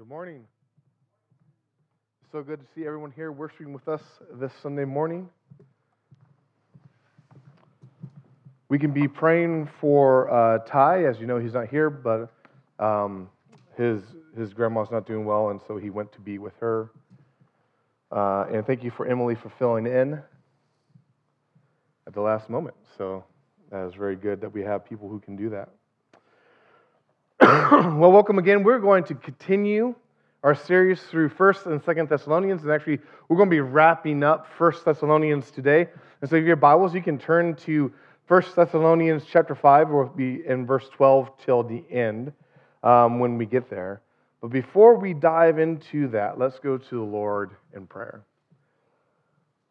Good morning. So good to see everyone here worshiping with us this Sunday morning. We can be praying for uh, Ty, as you know, he's not here, but um, his his grandma's not doing well, and so he went to be with her. Uh, and thank you for Emily for filling in at the last moment. So that is very good that we have people who can do that. well, welcome again. We're going to continue our series through 1st and 2nd Thessalonians. And actually, we're going to be wrapping up 1st Thessalonians today. And so if you have Bibles, you can turn to 1st Thessalonians chapter 5. We'll be in verse 12 till the end um, when we get there. But before we dive into that, let's go to the Lord in prayer.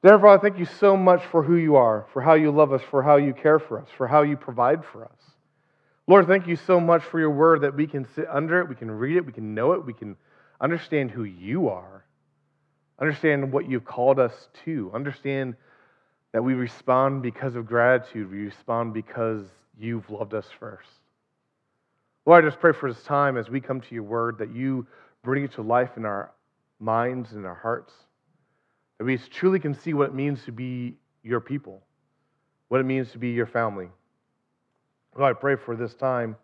Dear Father, thank you so much for who you are, for how you love us, for how you care for us, for how you provide for us. Lord, thank you so much for your word that we can sit under it, we can read it, we can know it, we can understand who you are, understand what you've called us to, understand that we respond because of gratitude, we respond because you've loved us first. Lord, I just pray for this time as we come to your word that you bring it to life in our minds and our hearts, that we truly can see what it means to be your people, what it means to be your family. Lord, I pray for this time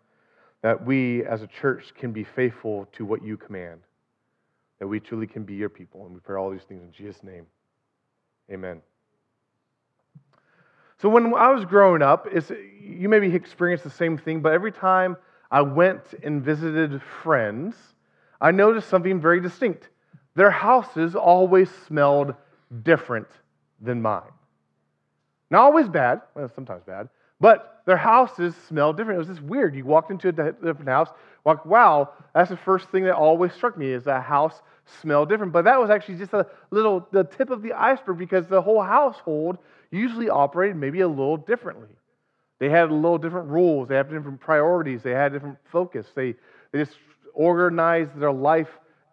that we as a church can be faithful to what you command, that we truly can be your people. And we pray all these things in Jesus' name. Amen. So when I was growing up, you maybe experienced the same thing, but every time I went and visited friends, I noticed something very distinct. Their houses always smelled different than mine. Not always bad, well, sometimes bad, but their houses smelled different. It was just weird. You walked into a different house, walk, wow, that's the first thing that always struck me is that house smelled different. But that was actually just a little, the tip of the iceberg because the whole household usually operated maybe a little differently. They had a little different rules, they had different priorities, they had different focus. They, they just organized their life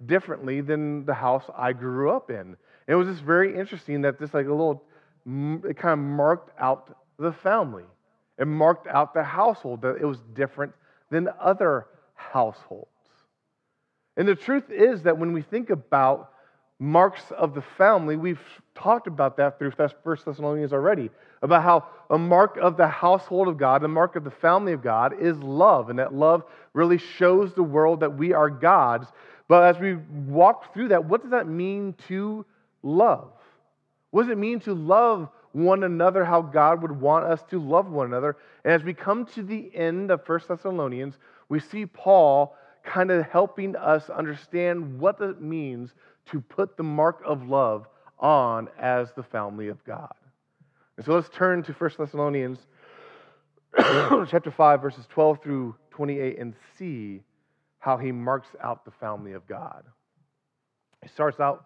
differently than the house I grew up in. And it was just very interesting that this like a little, mm, it kind of marked out the family. It marked out the household, that it was different than other households. And the truth is that when we think about marks of the family, we've talked about that through First Thessalonians already, about how a mark of the household of God, a mark of the family of God, is love. And that love really shows the world that we are God's. But as we walk through that, what does that mean to love? What does it mean to love one another how God would want us to love one another. And as we come to the end of 1 Thessalonians, we see Paul kind of helping us understand what it means to put the mark of love on as the family of God. And so let's turn to 1 Thessalonians chapter 5 verses 12 through 28 and see how he marks out the family of God. He starts out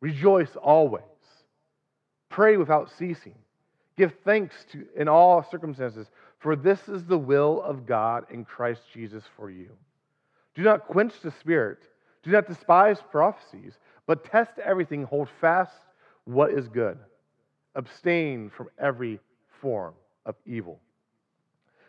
Rejoice always. Pray without ceasing. Give thanks to, in all circumstances, for this is the will of God in Christ Jesus for you. Do not quench the spirit. Do not despise prophecies, but test everything. Hold fast what is good. Abstain from every form of evil.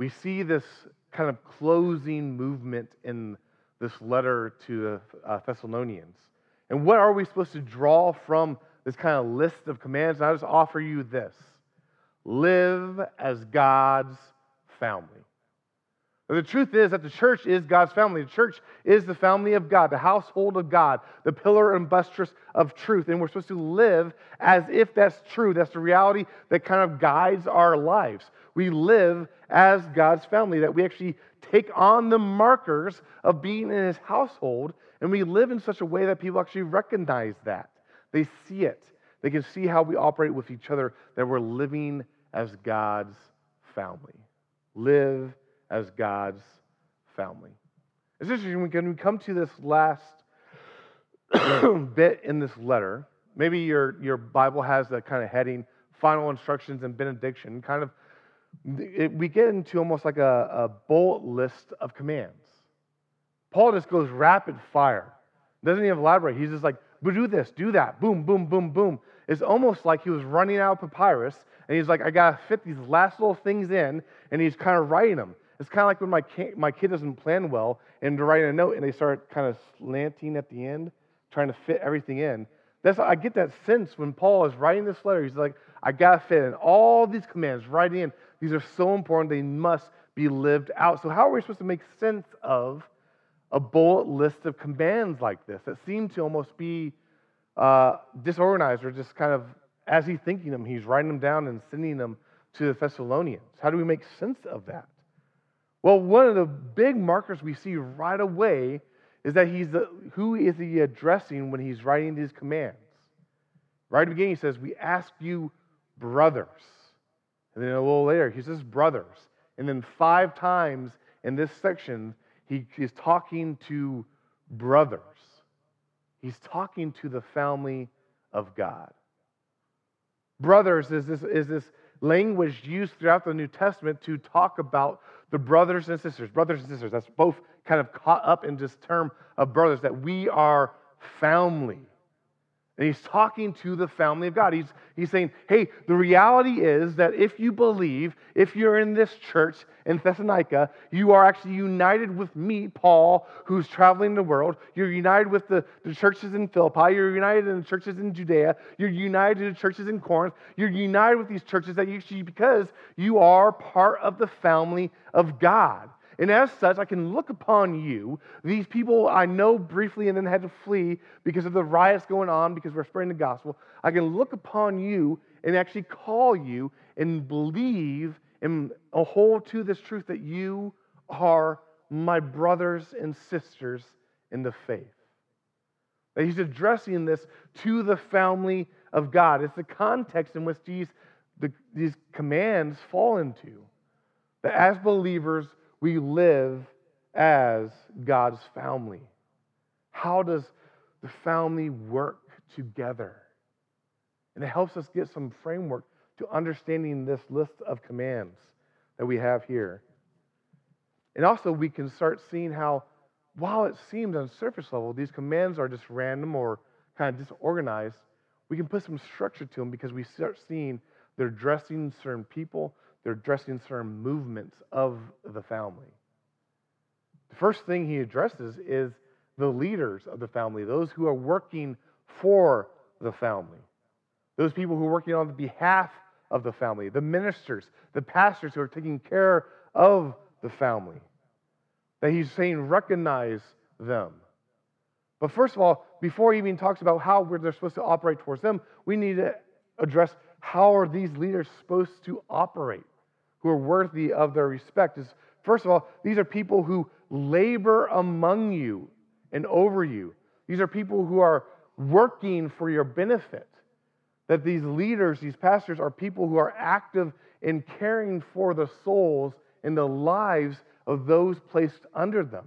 We see this kind of closing movement in this letter to the uh, Thessalonians. And what are we supposed to draw from this kind of list of commands? And I just offer you this live as God's family. The truth is that the church is God's family. The church is the family of God, the household of God, the pillar and buttress of truth. And we're supposed to live as if that's true. That's the reality that kind of guides our lives. We live as God's family, that we actually take on the markers of being in his household, and we live in such a way that people actually recognize that. They see it. They can see how we operate with each other, that we're living as God's family. Live as God's family. It's interesting when we come to this last bit in this letter. Maybe your, your Bible has that kind of heading, final instructions and benediction. Kind of, it, we get into almost like a, a bullet list of commands. Paul just goes rapid fire, doesn't even elaborate. He's just like, do this, do that, boom, boom, boom, boom. It's almost like he was running out of papyrus and he's like, I got to fit these last little things in, and he's kind of writing them. It's kind of like when my kid, my kid doesn't plan well and they're writing a note and they start kind of slanting at the end, trying to fit everything in. That's I get that sense when Paul is writing this letter. He's like, I gotta fit in all these commands right in. These are so important; they must be lived out. So how are we supposed to make sense of a bullet list of commands like this that seem to almost be uh, disorganized or just kind of as he's thinking them, he's writing them down and sending them to the Thessalonians? How do we make sense of that? Well, one of the big markers we see right away is that he's the, who is he addressing when he's writing these commands? Right at the beginning, he says, We ask you, brothers. And then a little later, he says, brothers. And then five times in this section, he is talking to brothers. He's talking to the family of God. Brothers is this, is this language used throughout the New Testament to talk about the brothers and sisters, brothers and sisters. That's both kind of caught up in this term of brothers, that we are family. And he's talking to the family of God. He's, he's saying, hey, the reality is that if you believe, if you're in this church in Thessalonica, you are actually united with me, Paul, who's traveling the world. You're united with the, the churches in Philippi. You're united in the churches in Judea. You're united in the churches in Corinth. You're united with these churches that you because you are part of the family of God. And as such, I can look upon you, these people I know briefly and then had to flee because of the riots going on because we're spreading the gospel. I can look upon you and actually call you and believe and hold to this truth that you are my brothers and sisters in the faith. That he's addressing this to the family of God. It's the context in which these, the, these commands fall into. That as believers, we live as God's family. How does the family work together? And it helps us get some framework to understanding this list of commands that we have here. And also, we can start seeing how, while it seems on surface level, these commands are just random or kind of disorganized, we can put some structure to them because we start seeing they're addressing certain people, they're addressing certain movements of the family. The first thing he addresses is the leaders of the family, those who are working for the family, those people who are working on the behalf of the family, the ministers, the pastors who are taking care of the family. That he's saying, recognize them. But first of all, before he even talks about how they're supposed to operate towards them, we need to address how are these leaders supposed to operate who are worthy of their respect is first of all these are people who labor among you and over you. These are people who are working for your benefit. That these leaders these pastors are people who are active in caring for the souls and the lives of those placed under them.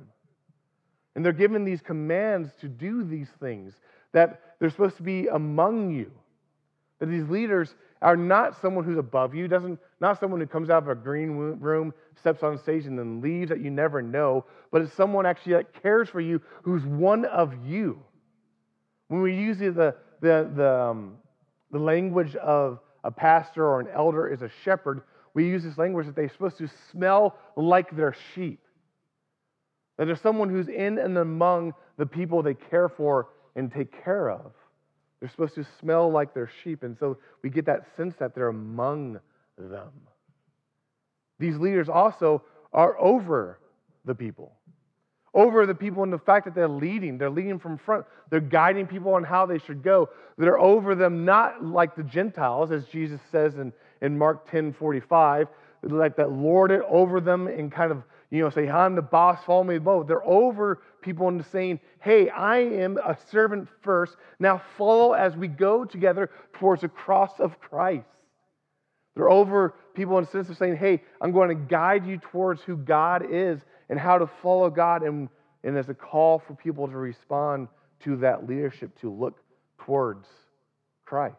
And they're given these commands to do these things that they're supposed to be among you. That these leaders are not someone who's above you, doesn't not someone who comes out of a green room, steps on stage, and then leaves that you never know, but it's someone actually that cares for you who's one of you. When we use the, the, the, um, the language of a pastor or an elder is a shepherd, we use this language that they're supposed to smell like their sheep. That there's someone who's in and among the people they care for and take care of. They're supposed to smell like their sheep. And so we get that sense that they're among them. These leaders also are over the people. Over the people in the fact that they're leading. They're leading from front. They're guiding people on how they should go. They're over them, not like the Gentiles, as Jesus says in, in Mark 10 45, like that lord it over them and kind of, you know, say, I'm the boss, follow me both. They're over people and saying, hey, I am a servant first. Now follow as we go together towards the cross of Christ. They're over people in the sense of saying, hey, I'm going to guide you towards who God is and how to follow God. And, and as a call for people to respond to that leadership, to look towards Christ.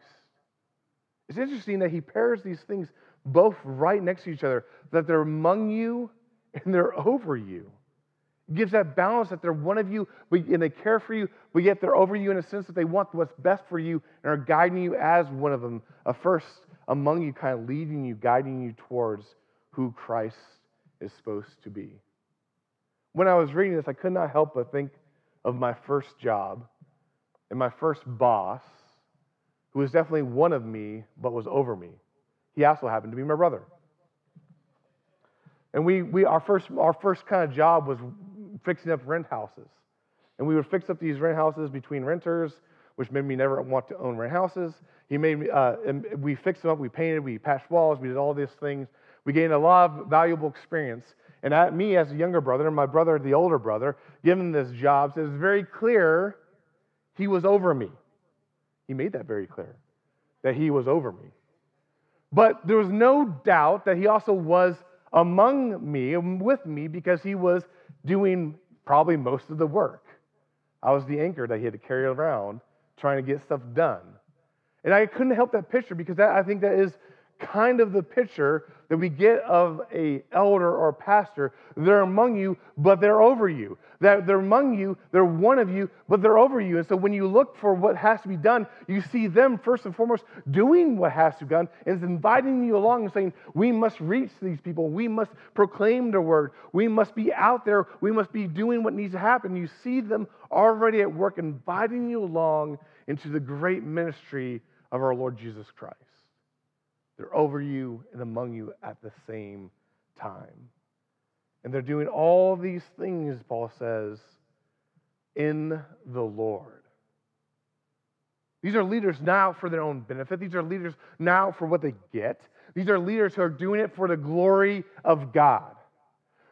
It's interesting that he pairs these things both right next to each other, that they're among you and they're over you. It gives that balance that they're one of you and they care for you, but yet they're over you in a sense that they want what's best for you and are guiding you as one of them. A first among you, kind of leading you, guiding you towards who Christ is supposed to be. When I was reading this, I could not help but think of my first job and my first boss, who was definitely one of me, but was over me. He also happened to be my brother. And we, we our, first, our first kind of job was fixing up rent houses. And we would fix up these rent houses between renters, which made me never want to own rent houses. He made me, uh, we fixed them up, we painted, we patched walls, we did all these things. We gained a lot of valuable experience. And at me, as a younger brother, and my brother, the older brother, given this job, it was very clear he was over me. He made that very clear that he was over me. But there was no doubt that he also was among me, with me, because he was doing probably most of the work. I was the anchor that he had to carry around trying to get stuff done. And I couldn't help that picture because that, I think that is kind of the picture that we get of a elder or pastor. They're among you, but they're over you. That they're among you, they're one of you, but they're over you. And so when you look for what has to be done, you see them first and foremost doing what has to be done and it's inviting you along and saying, we must reach these people. We must proclaim the word. We must be out there. We must be doing what needs to happen. You see them already at work, inviting you along into the great ministry of our Lord Jesus Christ. They're over you and among you at the same time. And they're doing all these things, Paul says, in the Lord. These are leaders now for their own benefit. These are leaders now for what they get. These are leaders who are doing it for the glory of God.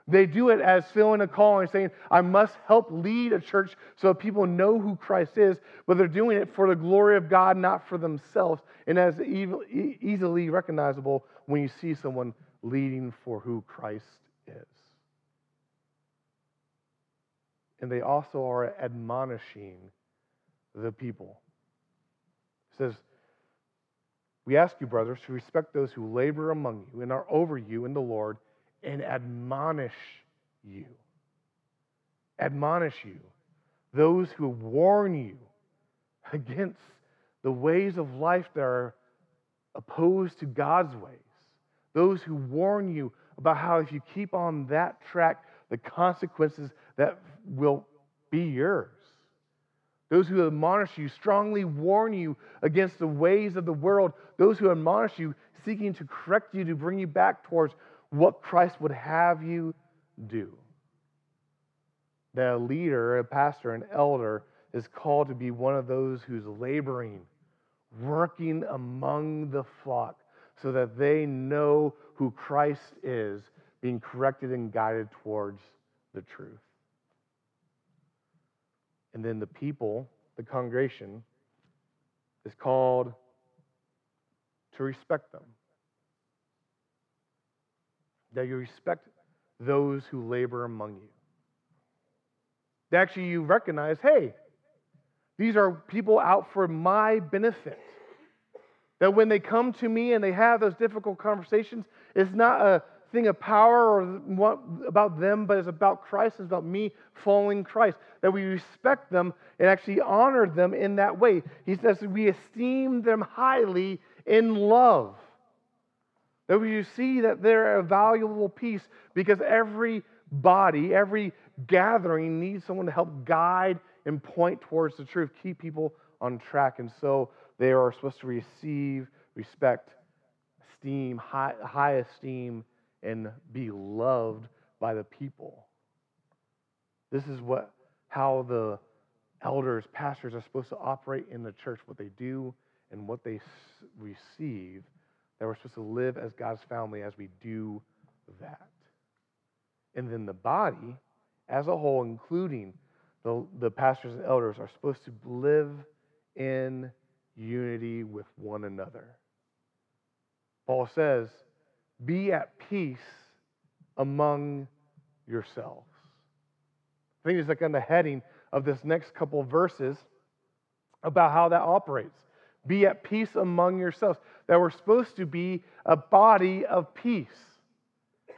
They do it as filling a call and saying, I must help lead a church so people know who Christ is, but they're doing it for the glory of God, not for themselves. And as easily recognizable when you see someone leading for who Christ is. And they also are admonishing the people. It says, We ask you, brothers, to respect those who labor among you and are over you in the Lord and admonish you. Admonish you. Those who warn you against the ways of life that are opposed to God's ways. Those who warn you about how if you keep on that track, the consequences that will be yours. Those who admonish you strongly warn you against the ways of the world. Those who admonish you seeking to correct you to bring you back towards what Christ would have you do. That a leader, a pastor, an elder is called to be one of those who's laboring, working among the flock so that they know who Christ is, being corrected and guided towards the truth. And then the people, the congregation, is called to respect them that you respect those who labor among you. That actually you recognize, hey, these are people out for my benefit. That when they come to me and they have those difficult conversations, it's not a thing of power or about them, but it's about Christ. It's about me following Christ. That we respect them and actually honor them in that way. He says we esteem them highly in love. That you see that they're a valuable piece because every body, every gathering needs someone to help guide and point towards the truth, keep people on track. And so they are supposed to receive respect, esteem, high, high esteem, and be loved by the people. This is what how the elders, pastors are supposed to operate in the church, what they do and what they receive. That we're supposed to live as God's family as we do that. And then the body, as a whole, including the, the pastors and elders, are supposed to live in unity with one another. Paul says, Be at peace among yourselves. I think it's like on the heading of this next couple verses about how that operates. Be at peace among yourselves. That we're supposed to be a body of peace.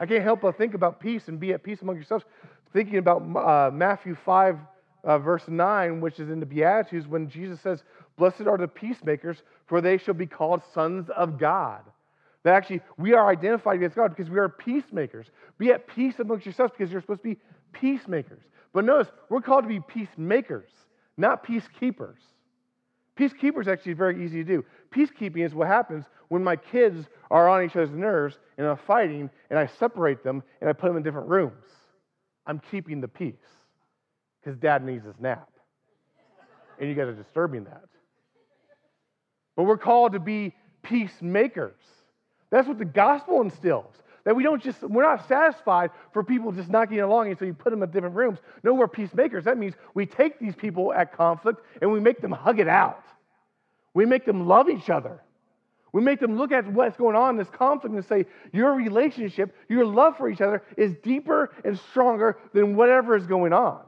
I can't help but think about peace and be at peace among yourselves. Thinking about uh, Matthew 5, uh, verse 9, which is in the Beatitudes, when Jesus says, Blessed are the peacemakers, for they shall be called sons of God. That actually we are identified against God because we are peacemakers. Be at peace amongst yourselves because you're supposed to be peacemakers. But notice, we're called to be peacemakers, not peacekeepers. Peacekeepers is actually very easy to do. Peacekeeping is what happens when my kids are on each other's nerves and are fighting, and I separate them and I put them in different rooms. I'm keeping the peace because dad needs his nap. And you guys are disturbing that. But we're called to be peacemakers. That's what the gospel instills. That we don't just, we're not satisfied for people just not getting along and so you put them in different rooms. No, we're peacemakers. That means we take these people at conflict and we make them hug it out. We make them love each other. We make them look at what's going on in this conflict and say, Your relationship, your love for each other is deeper and stronger than whatever is going on.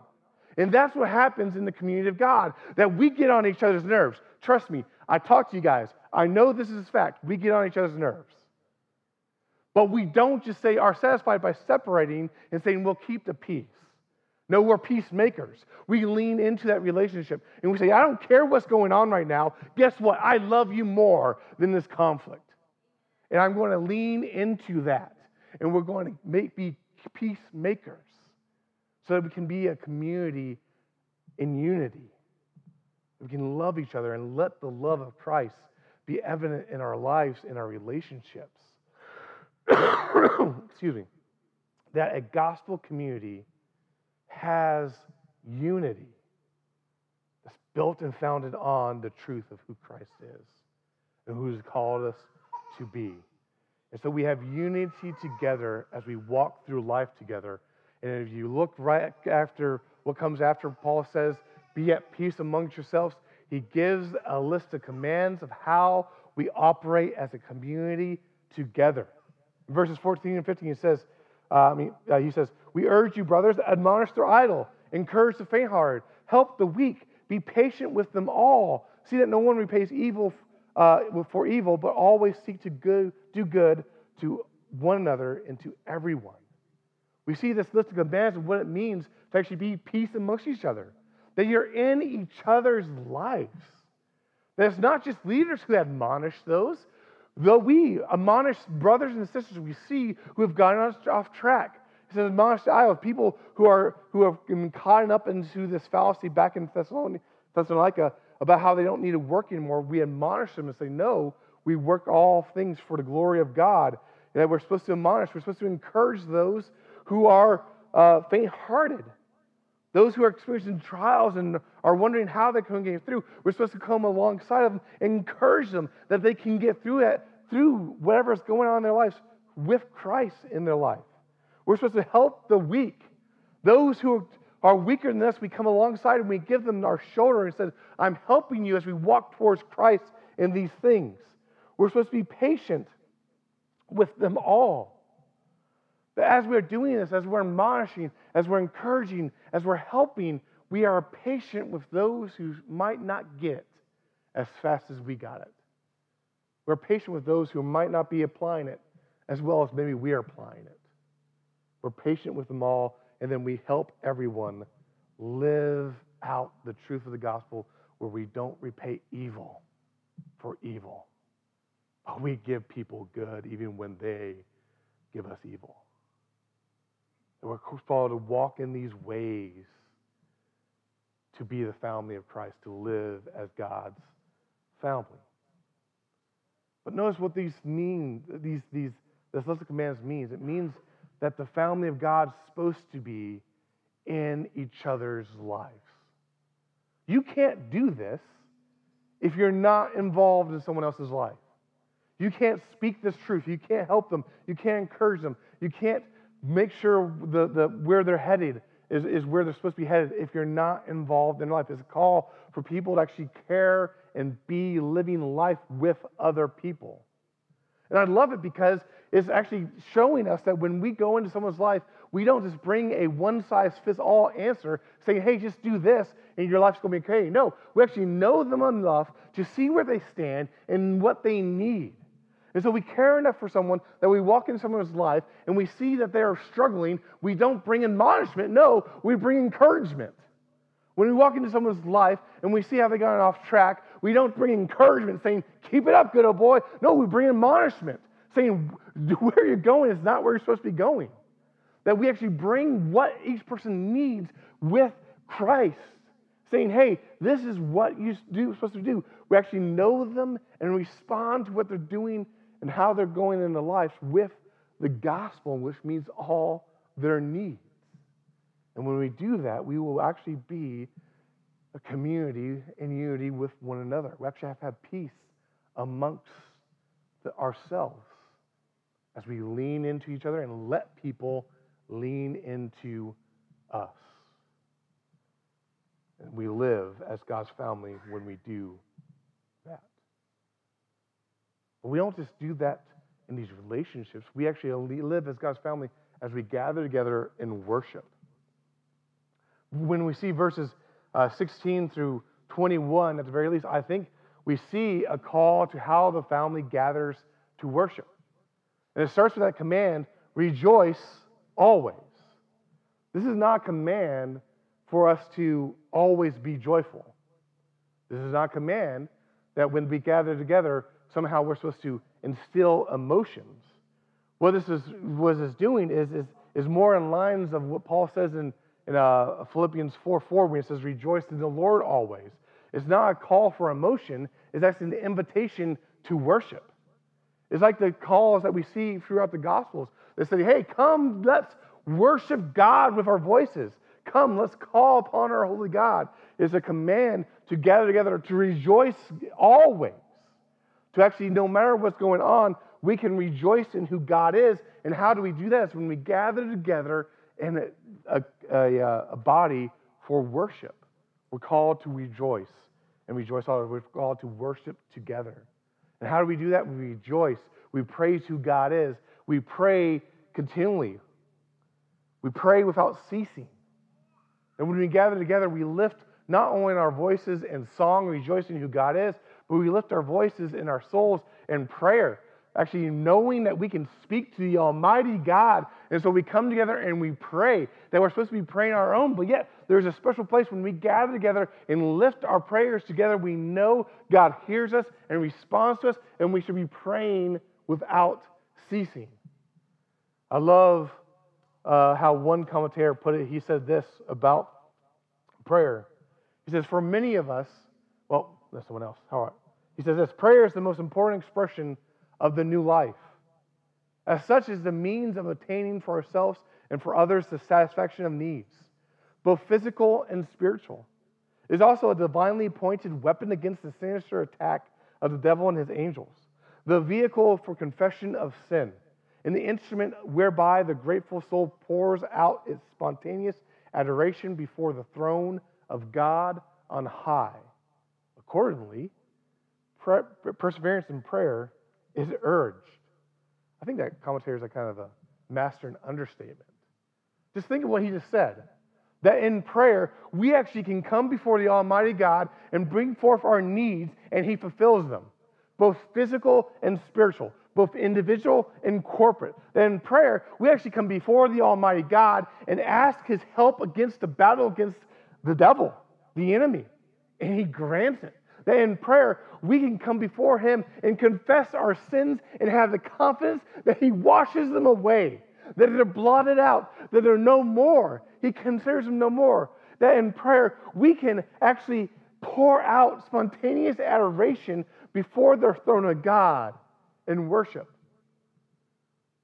And that's what happens in the community of God, that we get on each other's nerves. Trust me, I talk to you guys. I know this is a fact. We get on each other's nerves. But we don't just say are satisfied by separating and saying we'll keep the peace. No, we're peacemakers. We lean into that relationship and we say, I don't care what's going on right now. Guess what? I love you more than this conflict. And I'm going to lean into that. And we're going to make, be peacemakers so that we can be a community in unity. We can love each other and let the love of Christ be evident in our lives, in our relationships. excuse me, that a gospel community has unity that's built and founded on the truth of who Christ is and who He's called us to be. And so we have unity together as we walk through life together. And if you look right after what comes after, Paul says, Be at peace amongst yourselves. He gives a list of commands of how we operate as a community together verses 14 and 15, he says, uh, uh, he says, We urge you, brothers, admonish the idle, encourage the faint hearted, help the weak, be patient with them all. See that no one repays evil uh, for evil, but always seek to do good to one another and to everyone. We see this list of commands of what it means to actually be peace amongst each other, that you're in each other's lives. That it's not just leaders who admonish those, Though we admonish brothers and sisters we see who have gone off track. He says, admonish the of people who are who have been caught up into this fallacy back in Thessalonica about how they don't need to work anymore. We admonish them and say, No, we work all things for the glory of God. And that we're supposed to admonish, we're supposed to encourage those who are uh, faint hearted. Those who are experiencing trials and are wondering how they can get through, we're supposed to come alongside of them and encourage them that they can get through it, through whatever's going on in their lives with Christ in their life. We're supposed to help the weak. Those who are weaker than us, we come alongside and we give them our shoulder and say, I'm helping you as we walk towards Christ in these things. We're supposed to be patient with them all. But as we're doing this, as we're admonishing, as we're encouraging, as we're helping, we are patient with those who might not get as fast as we got it. We're patient with those who might not be applying it as well as maybe we are applying it. We're patient with them all, and then we help everyone live out the truth of the gospel where we don't repay evil for evil, but we give people good even when they give us evil. We're called to walk in these ways to be the family of Christ, to live as God's family. But notice what these mean, these, these, this list of commands means. It means that the family of God is supposed to be in each other's lives. You can't do this if you're not involved in someone else's life. You can't speak this truth. You can't help them. You can't encourage them. You can't make sure the, the, where they're headed is, is where they're supposed to be headed if you're not involved in life. It's a call for people to actually care and be living life with other people. And I love it because it's actually showing us that when we go into someone's life, we don't just bring a one size fits all answer saying, hey, just do this and your life's going to be okay. No, we actually know them enough to see where they stand and what they need. And so we care enough for someone that we walk into someone's life and we see that they are struggling. We don't bring admonishment. No, we bring encouragement. When we walk into someone's life and we see how they got off track, we don't bring encouragement saying, keep it up, good old boy. No, we bring admonishment saying, where you're going is not where you're supposed to be going. That we actually bring what each person needs with Christ. Saying, hey, this is what you're supposed to do. We actually know them and respond to what they're doing and how they're going into life with the gospel, which means all their needs. And when we do that, we will actually be a community in unity with one another. We actually have to have peace amongst the, ourselves as we lean into each other and let people lean into us. And we live as God's family when we do but we don't just do that in these relationships. We actually live as God's family as we gather together in worship. When we see verses uh, 16 through 21, at the very least, I think we see a call to how the family gathers to worship. And it starts with that command rejoice always. This is not a command for us to always be joyful. This is not a command that when we gather together, somehow we're supposed to instill emotions. What this is, what this is doing is, is, is more in lines of what Paul says in, in uh, Philippians 4 4, when he says, Rejoice in the Lord always. It's not a call for emotion, it's actually an invitation to worship. It's like the calls that we see throughout the Gospels. They say, Hey, come, let's worship God with our voices. Come, let's call upon our holy God. It's a command to gather together, to rejoice always to actually, no matter what's going on, we can rejoice in who God is. And how do we do that? It's when we gather together in a, a, a, uh, a body for worship. We're called to rejoice and rejoice all. We're called to worship together. And how do we do that? We rejoice. We praise who God is. We pray continually. We pray without ceasing. And when we gather together, we lift not only our voices and song, rejoicing who God is, but we lift our voices and our souls in prayer, actually knowing that we can speak to the Almighty God. And so we come together and we pray that we're supposed to be praying our own, but yet there's a special place when we gather together and lift our prayers together. We know God hears us and responds to us, and we should be praying without ceasing. I love uh, how one commentator put it. He said this about prayer. He says, For many of us, that's someone else. All right. He says this prayer is the most important expression of the new life. As such, is the means of attaining for ourselves and for others the satisfaction of needs, both physical and spiritual. It is also a divinely appointed weapon against the sinister attack of the devil and his angels, the vehicle for confession of sin, and the instrument whereby the grateful soul pours out its spontaneous adoration before the throne of God on high. Accordingly, perseverance in prayer is urged. I think that commentary is a kind of a master and understatement. Just think of what he just said. That in prayer, we actually can come before the Almighty God and bring forth our needs, and He fulfills them, both physical and spiritual, both individual and corporate. That in prayer, we actually come before the Almighty God and ask His help against the battle against the devil, the enemy, and He grants it that in prayer we can come before Him and confess our sins and have the confidence that He washes them away, that they're blotted out, that they're no more. He considers them no more. That in prayer we can actually pour out spontaneous adoration before the throne of God in worship.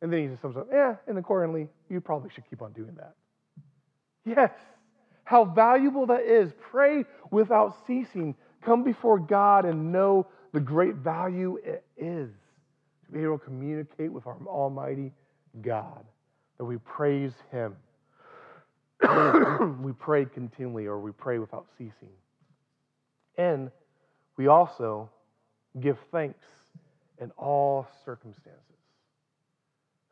And then he just sums up, yeah, and accordingly, you probably should keep on doing that. Yes, How valuable that is. Pray without ceasing. Come before God and know the great value it is to be able to communicate with our Almighty God, that we praise Him. we pray continually or we pray without ceasing. And we also give thanks in all circumstances.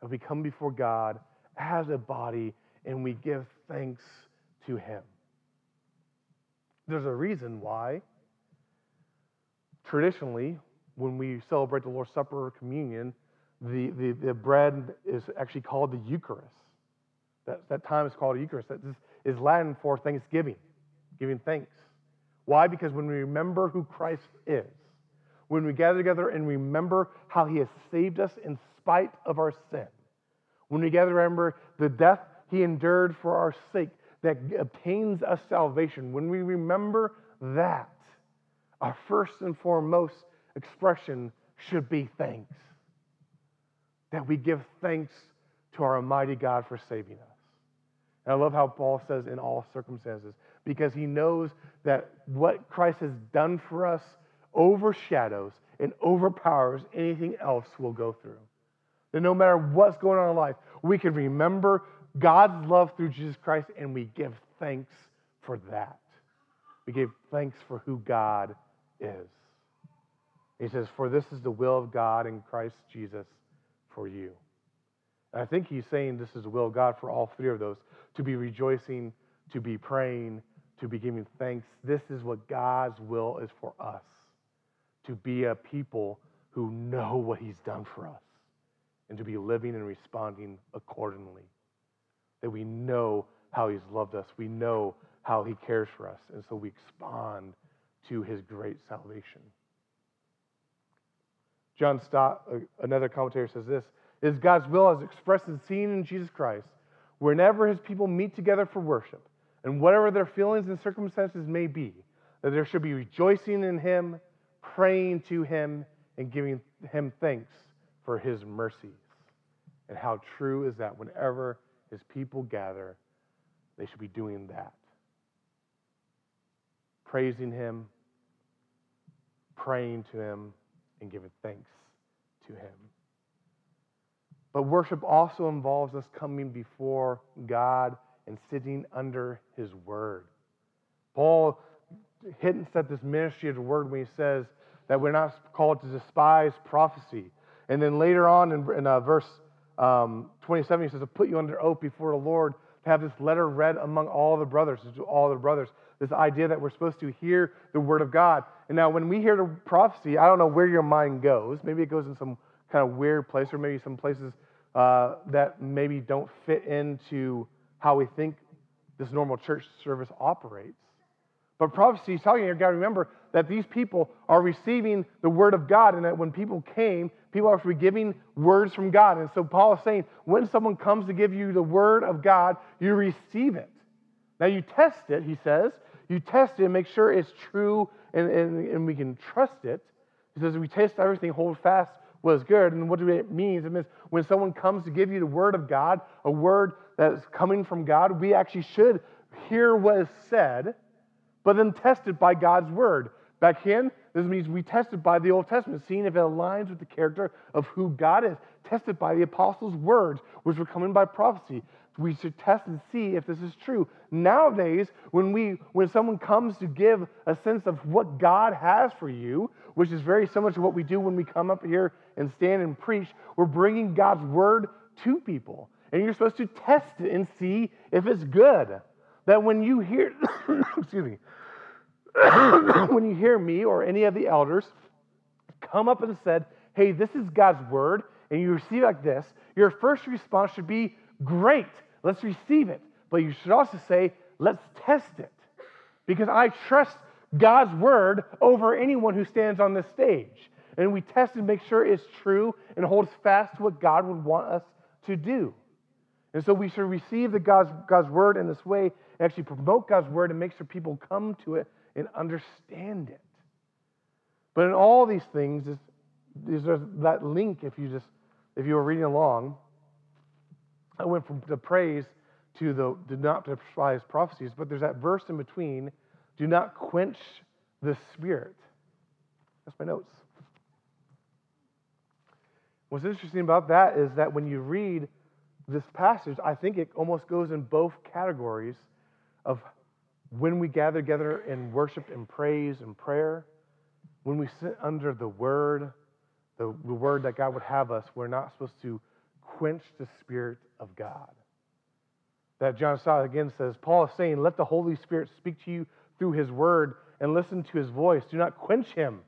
That we come before God as a body and we give thanks to Him. There's a reason why, traditionally, when we celebrate the Lord's Supper or communion, the, the, the bread is actually called the Eucharist. That, that time is called Eucharist. That is, Latin for thanksgiving, giving thanks. Why? Because when we remember who Christ is, when we gather together and remember how he has saved us in spite of our sin, when we gather remember the death he endured for our sake that obtains us salvation, when we remember that, our first and foremost expression should be thanks. That we give thanks to our Almighty God for saving us. And I love how Paul says, in all circumstances, because he knows that what Christ has done for us overshadows and overpowers anything else we'll go through. That no matter what's going on in life, we can remember God's love through Jesus Christ and we give thanks for that. We give thanks for who God is. He says, For this is the will of God in Christ Jesus for you. And I think he's saying this is the will of God for all three of those to be rejoicing, to be praying, to be giving thanks. This is what God's will is for us to be a people who know what he's done for us and to be living and responding accordingly. That we know how he's loved us, we know how he cares for us, and so we respond to his great salvation. John Stott, uh, another commentator, says this is God's will as expressed and seen in Jesus Christ, whenever his people meet together for worship, and whatever their feelings and circumstances may be, that there should be rejoicing in him, praying to him, and giving him thanks for his mercies. And how true is that whenever his people gather, they should be doing that. Praising him, praying to him, and giving thanks to him. But worship also involves us coming before God and sitting under his word. Paul hints at this ministry of the word when he says that we're not called to despise prophecy. And then later on in, in uh, verse um, 27, he says, to put you under oath before the Lord to have this letter read among all the brothers, to all the brothers. This idea that we're supposed to hear the word of God. And now, when we hear the prophecy, I don't know where your mind goes. Maybe it goes in some kind of weird place, or maybe some places uh, that maybe don't fit into how we think this normal church service operates. But prophecy is telling you, you got to remember that these people are receiving the word of God, and that when people came, people are giving words from God. And so Paul is saying, when someone comes to give you the word of God, you receive it. Now you test it, he says. You test it and make sure it's true and, and, and we can trust it. He says, we test everything, hold fast was good. And what it means? It means when someone comes to give you the word of God, a word that is coming from God, we actually should hear what is said, but then test it by God's word. Back in, this means we test it by the Old Testament, seeing if it aligns with the character of who God is. Tested by the apostles' words, which were coming by prophecy. We should test and see if this is true. Nowadays, when we when someone comes to give a sense of what God has for you, which is very similar to what we do when we come up here and stand and preach, we're bringing God's word to people. And you're supposed to test it and see if it's good. That when you hear, excuse me, when you hear me or any of the elders come up and said, hey, this is God's word, and you receive like this, your first response should be, great, let's receive it. But you should also say, let's test it. Because I trust God's word over anyone who stands on this stage. And we test and make sure it's true and holds fast to what God would want us to do. And so we should receive the God's, God's word in this way, and actually promote God's word and make sure people come to it and understand it. But in all these things, is there's that link if you just if you were reading along. I went from the praise to the do not despise prophecies, but there's that verse in between do not quench the spirit. That's my notes. What's interesting about that is that when you read this passage, I think it almost goes in both categories of when we gather together in worship and praise and prayer, when we sit under the word, the, word that God would have us, we're not supposed to quench the Spirit of God. That John Stott again says, Paul is saying, let the Holy Spirit speak to you through his word and listen to his voice. Do not quench him.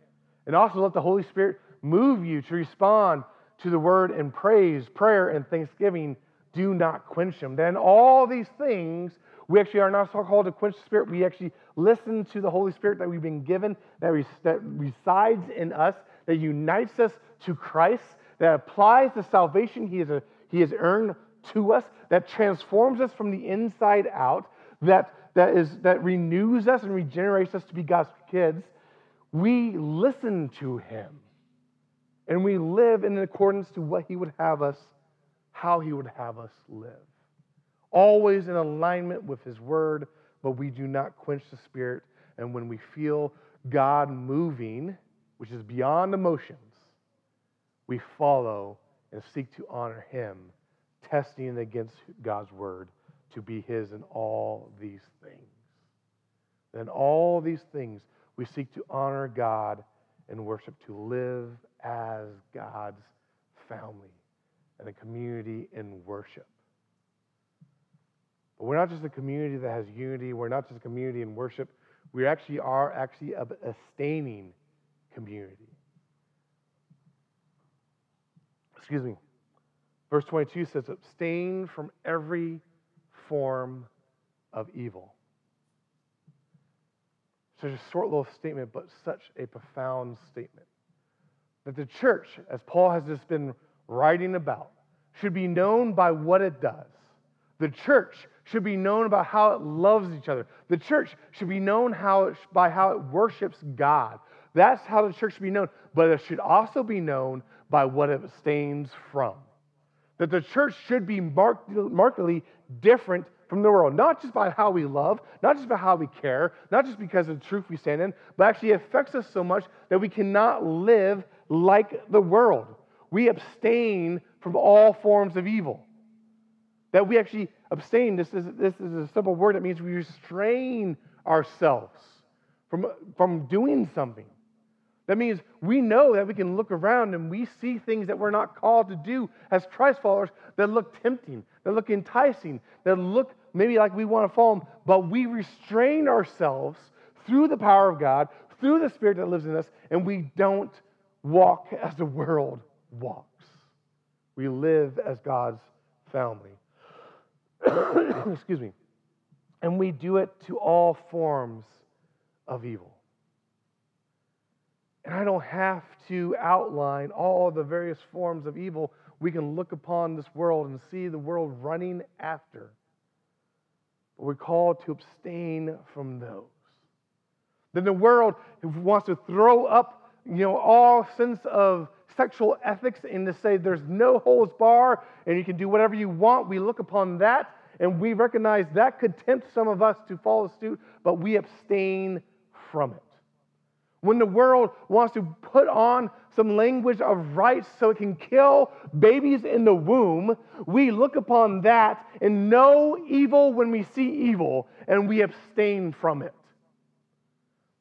And also let the Holy Spirit move you to respond to the word in praise, prayer, and thanksgiving. Do not quench him. Then all these things, we actually are not called to quench the Spirit. We actually listen to the Holy Spirit that we've been given, that, that resides in us, that unites us to Christ, that applies the salvation he has, a, he has earned to us, that transforms us from the inside out, that, that, is, that renews us and regenerates us to be God's kids, we listen to him. And we live in accordance to what he would have us, how he would have us live. Always in alignment with his word, but we do not quench the spirit. And when we feel God moving, which is beyond emotions, we follow and seek to honor him, testing against God's word to be his in all these things. Then all these things, we seek to honor God and worship, to live as God's family and a community in worship. We're not just a community that has unity, we're not just a community in worship, we actually are actually a abstaining community. Excuse me. Verse 22 says, abstain from every form of evil. Such a short little statement, but such a profound statement. That the church, as Paul has just been writing about, should be known by what it does. The church should be known by how it loves each other. The church should be known how it, by how it worships God. That's how the church should be known. But it should also be known by what it abstains from. That the church should be marked, markedly different from the world, not just by how we love, not just by how we care, not just because of the truth we stand in, but actually affects us so much that we cannot live like the world. We abstain from all forms of evil. That we actually abstain, this is, this is a simple word that means we restrain ourselves from, from doing something. That means we know that we can look around and we see things that we're not called to do as Christ followers that look tempting, that look enticing, that look maybe like we want to follow them, but we restrain ourselves through the power of God, through the Spirit that lives in us, and we don't walk as the world walks. We live as God's family. Excuse me. And we do it to all forms of evil. And I don't have to outline all the various forms of evil we can look upon this world and see the world running after. But we're called to abstain from those. Then the world wants to throw up, you know, all sense of sexual ethics and to say there's no holds bar and you can do whatever you want. We look upon that and we recognize that could tempt some of us to follow suit, but we abstain from it. When the world wants to put on some language of rights so it can kill babies in the womb, we look upon that and know evil when we see evil and we abstain from it.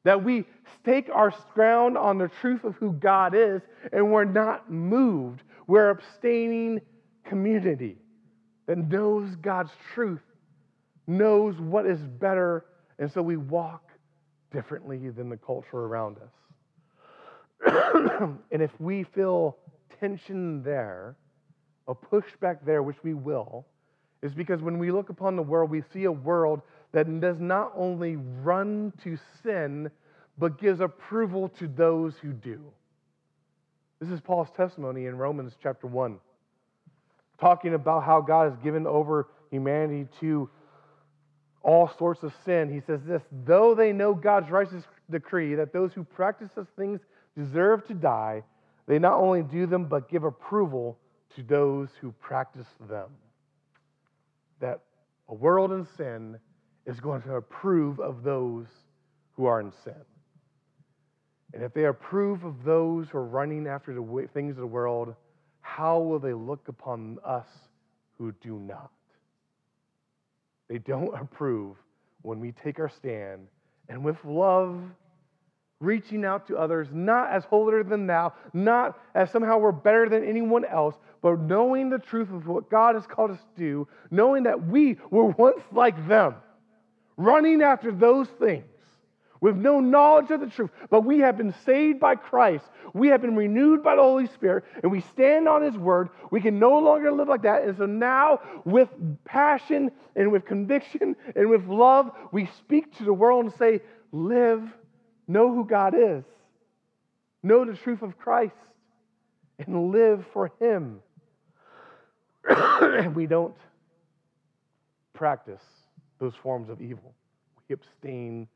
That we stake our ground on the truth of who God is and we're not moved. We're abstaining community that knows God's truth, knows what is better, and so we walk differently than the culture around us. and if we feel tension there, a pushback there, which we will, is because when we look upon the world, we see a world that does not only run to sin, but gives approval to those who do. This is Paul's testimony in Romans chapter 1, talking about how God has given over humanity to all sorts of sin. He says this though they know God's righteous decree that those who practice such things deserve to die, they not only do them, but give approval to those who practice them. That a world in sin is going to approve of those who are in sin. And if they approve of those who are running after the things of the world, how will they look upon us who do not? They don't approve when we take our stand and with love, reaching out to others, not as holier than thou, not as somehow we're better than anyone else, but knowing the truth of what God has called us to do, knowing that we were once like them, running after those things with no knowledge of the truth, but we have been saved by Christ. We have been renewed by the Holy Spirit, and we stand on His word. We can no longer live like that. And so now, with passion and with conviction and with love, we speak to the world and say, Live, know who God is, know the truth of Christ, and live for Him. and we don't practice those forms of evil, we abstain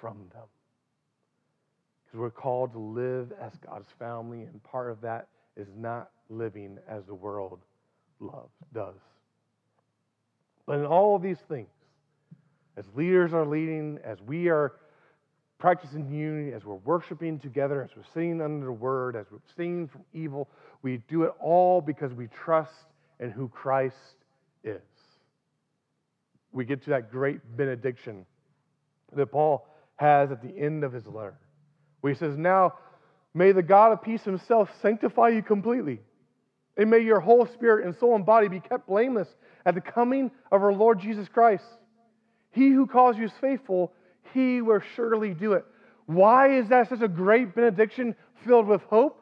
from them. Because we're called to live as God's family, and part of that is not living as the world loves, does. But in all of these things, as leaders are leading, as we are practicing unity, as we're worshiping together, as we're singing under the word, as we're singing from evil, we do it all because we trust in who Christ is. We get to that great benediction that Paul has at the end of his letter, where he says, Now may the God of peace himself sanctify you completely, and may your whole spirit and soul and body be kept blameless at the coming of our Lord Jesus Christ. He who calls you is faithful, he will surely do it. Why is that such a great benediction filled with hope?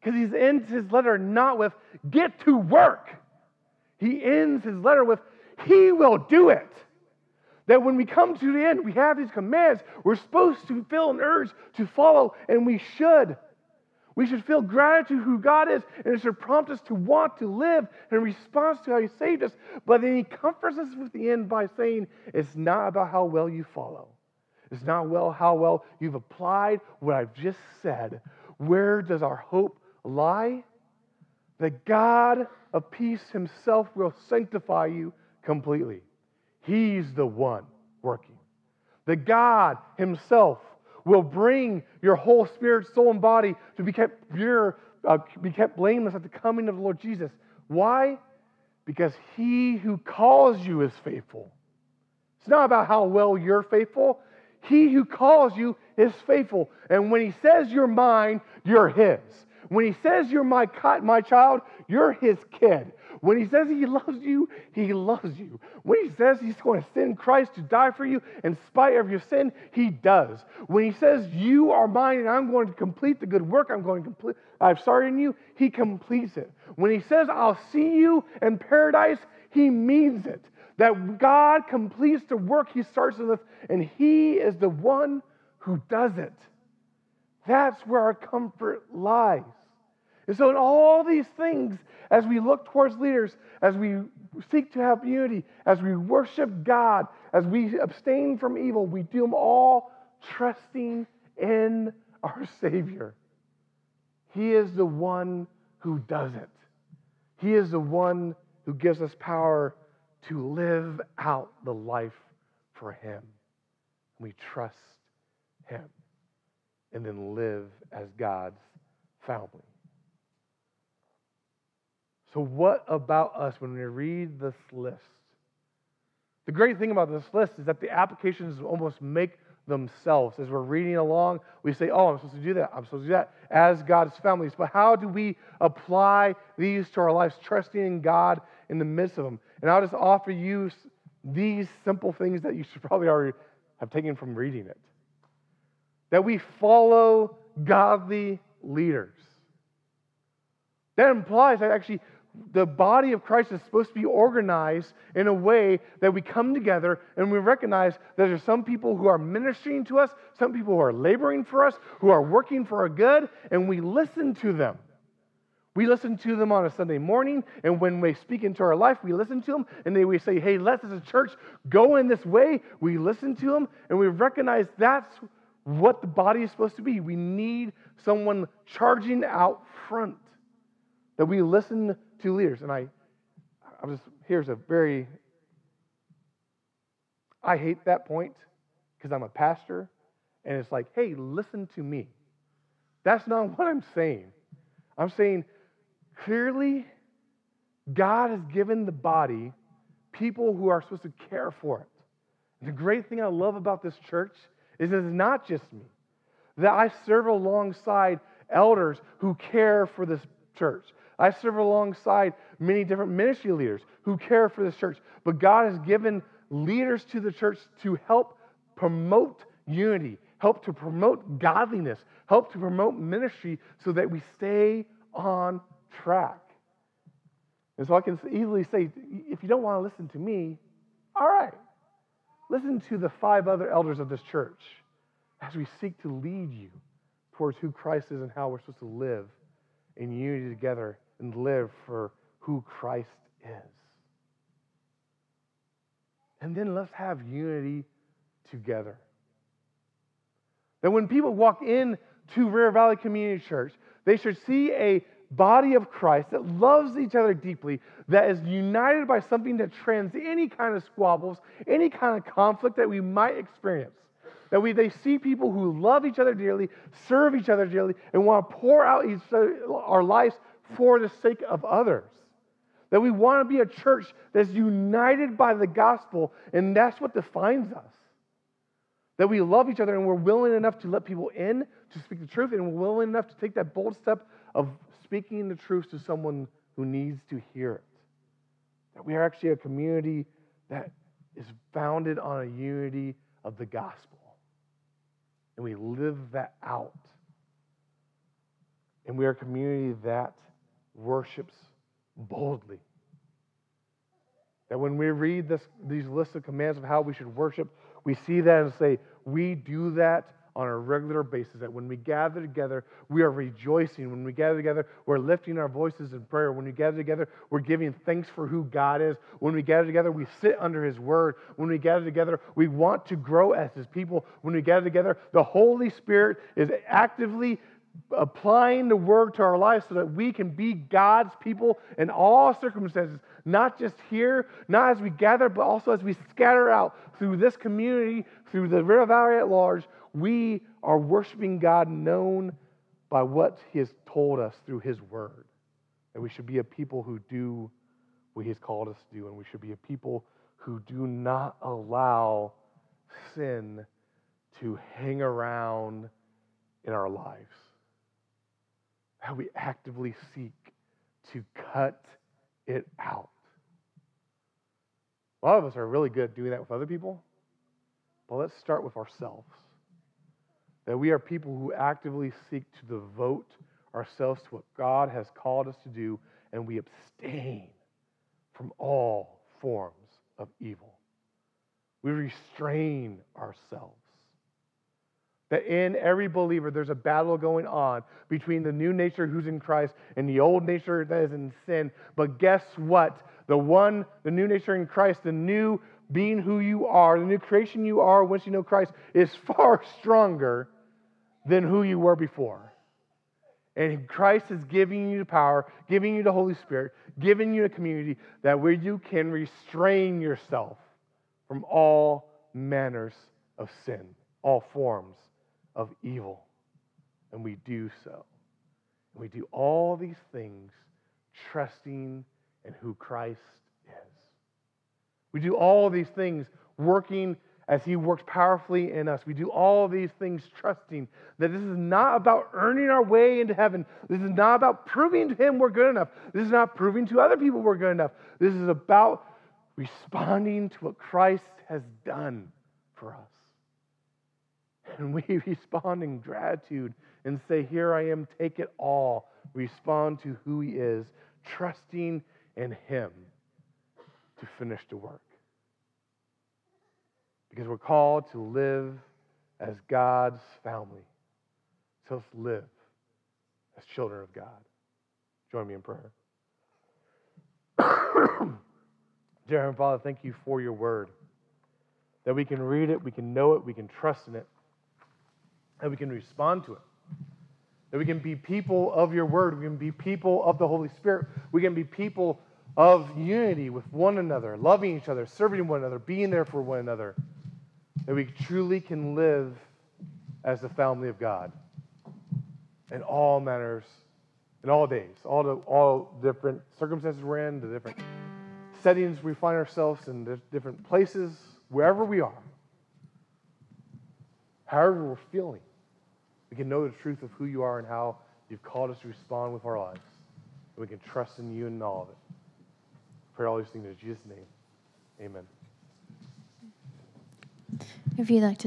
Because he ends his letter not with, get to work. He ends his letter with, he will do it. That when we come to the end, we have these commands. We're supposed to feel an urge to follow, and we should. We should feel gratitude who God is, and it should prompt us to want to live in response to how He saved us. But then He comforts us with the end by saying, It's not about how well you follow. It's not well how well you've applied what I've just said. Where does our hope lie? That God of peace Himself will sanctify you completely. He's the one working. The God Himself will bring your whole spirit, soul, and body to be kept pure, uh, be kept blameless at the coming of the Lord Jesus. Why? Because He who calls you is faithful. It's not about how well you're faithful. He who calls you is faithful. And when He says you're mine, you're His. When He says you're my, my child, you're His kid. When he says he loves you, he loves you. When he says he's going to send Christ to die for you in spite of your sin, he does. When he says you are mine and I'm going to complete the good work I'm going to complete, I've started in you, he completes it. When he says I'll see you in paradise, he means it. That God completes the work he starts with, and he is the one who does it. That's where our comfort lies. And so, in all these things, as we look towards leaders, as we seek to have unity, as we worship God, as we abstain from evil, we do them all trusting in our Savior. He is the one who does it, He is the one who gives us power to live out the life for Him. We trust Him and then live as God's family. So, what about us when we read this list? The great thing about this list is that the applications almost make themselves. As we're reading along, we say, Oh, I'm supposed to do that. I'm supposed to do that as God's families. But how do we apply these to our lives, trusting in God in the midst of them? And I'll just offer you these simple things that you should probably already have taken from reading it. That we follow godly leaders. That implies that actually the body of Christ is supposed to be organized in a way that we come together and we recognize that there's some people who are ministering to us, some people who are laboring for us, who are working for our good, and we listen to them. We listen to them on a Sunday morning, and when they speak into our life, we listen to them, and they we say, "Hey, let's as a church go in this way." We listen to them, and we recognize that's what the body is supposed to be. We need someone charging out front that we listen to leaders. And I, I was, here's a very I hate that point because I'm a pastor, and it's like, hey, listen to me. That's not what I'm saying. I'm saying clearly, God has given the body people who are supposed to care for it. The great thing I love about this church is it's not just me, that I serve alongside elders who care for this church. I serve alongside many different ministry leaders who care for this church. But God has given leaders to the church to help promote unity, help to promote godliness, help to promote ministry so that we stay on track. And so I can easily say, if you don't want to listen to me, all right, listen to the five other elders of this church as we seek to lead you towards who Christ is and how we're supposed to live in unity together and live for who Christ is. And then let's have unity together. That when people walk in to River Valley Community Church, they should see a body of Christ that loves each other deeply, that is united by something that trends any kind of squabbles, any kind of conflict that we might experience. That we, they see people who love each other dearly, serve each other dearly, and want to pour out each other, our lives for the sake of others. That we want to be a church that's united by the gospel, and that's what defines us. That we love each other and we're willing enough to let people in to speak the truth, and we're willing enough to take that bold step of speaking the truth to someone who needs to hear it. That we are actually a community that is founded on a unity of the gospel. And we live that out. And we are a community that worships boldly. That when we read this, these lists of commands of how we should worship, we see that and say, we do that on a regular basis. That when we gather together, we are rejoicing. When we gather together, we're lifting our voices in prayer. When we gather together, we're giving thanks for who God is. When we gather together, we sit under His word. When we gather together, we want to grow as His people. When we gather together, the Holy Spirit is actively applying the word to our lives so that we can be God's people in all circumstances, not just here, not as we gather, but also as we scatter out through this community, through the River Valley at large. We are worshiping God known by what He has told us through His word. That we should be a people who do what He has called us to do, and we should be a people who do not allow sin to hang around in our lives how we actively seek to cut it out. A lot of us are really good at doing that with other people, but let's start with ourselves. That we are people who actively seek to devote ourselves to what God has called us to do, and we abstain from all forms of evil. We restrain ourselves. That in every believer, there's a battle going on between the new nature who's in Christ and the old nature that is in sin. But guess what? The one, the new nature in Christ, the new being who you are, the new creation you are once you know Christ, is far stronger than who you were before. And Christ is giving you the power, giving you the Holy Spirit, giving you a community that where you can restrain yourself from all manners of sin, all forms of evil. And we do so. And we do all these things trusting in who Christ is. We do all these things working as He works powerfully in us. We do all these things trusting that this is not about earning our way into heaven. This is not about proving to Him we're good enough. This is not proving to other people we're good enough. This is about responding to what Christ has done for us. And we respond in gratitude and say, Here I am, take it all. Respond to who He is, trusting in Him to finish the work. Because we're called to live as God's family. So let's live as children of God. Join me in prayer. Dear Heavenly Father, thank you for your word. That we can read it, we can know it, we can trust in it that we can respond to it. That we can be people of your word. We can be people of the Holy Spirit. We can be people of unity with one another, loving each other, serving one another, being there for one another. that we truly can live as the family of God in all manners, in all days, all the all different circumstances we're in, the different settings we find ourselves in, the different places, wherever we are, however we're feeling, we can know the truth of who you are and how you've called us to respond with our lives. And we can trust in you in all of it. Pray all these things in Jesus' name. Amen. If you'd like to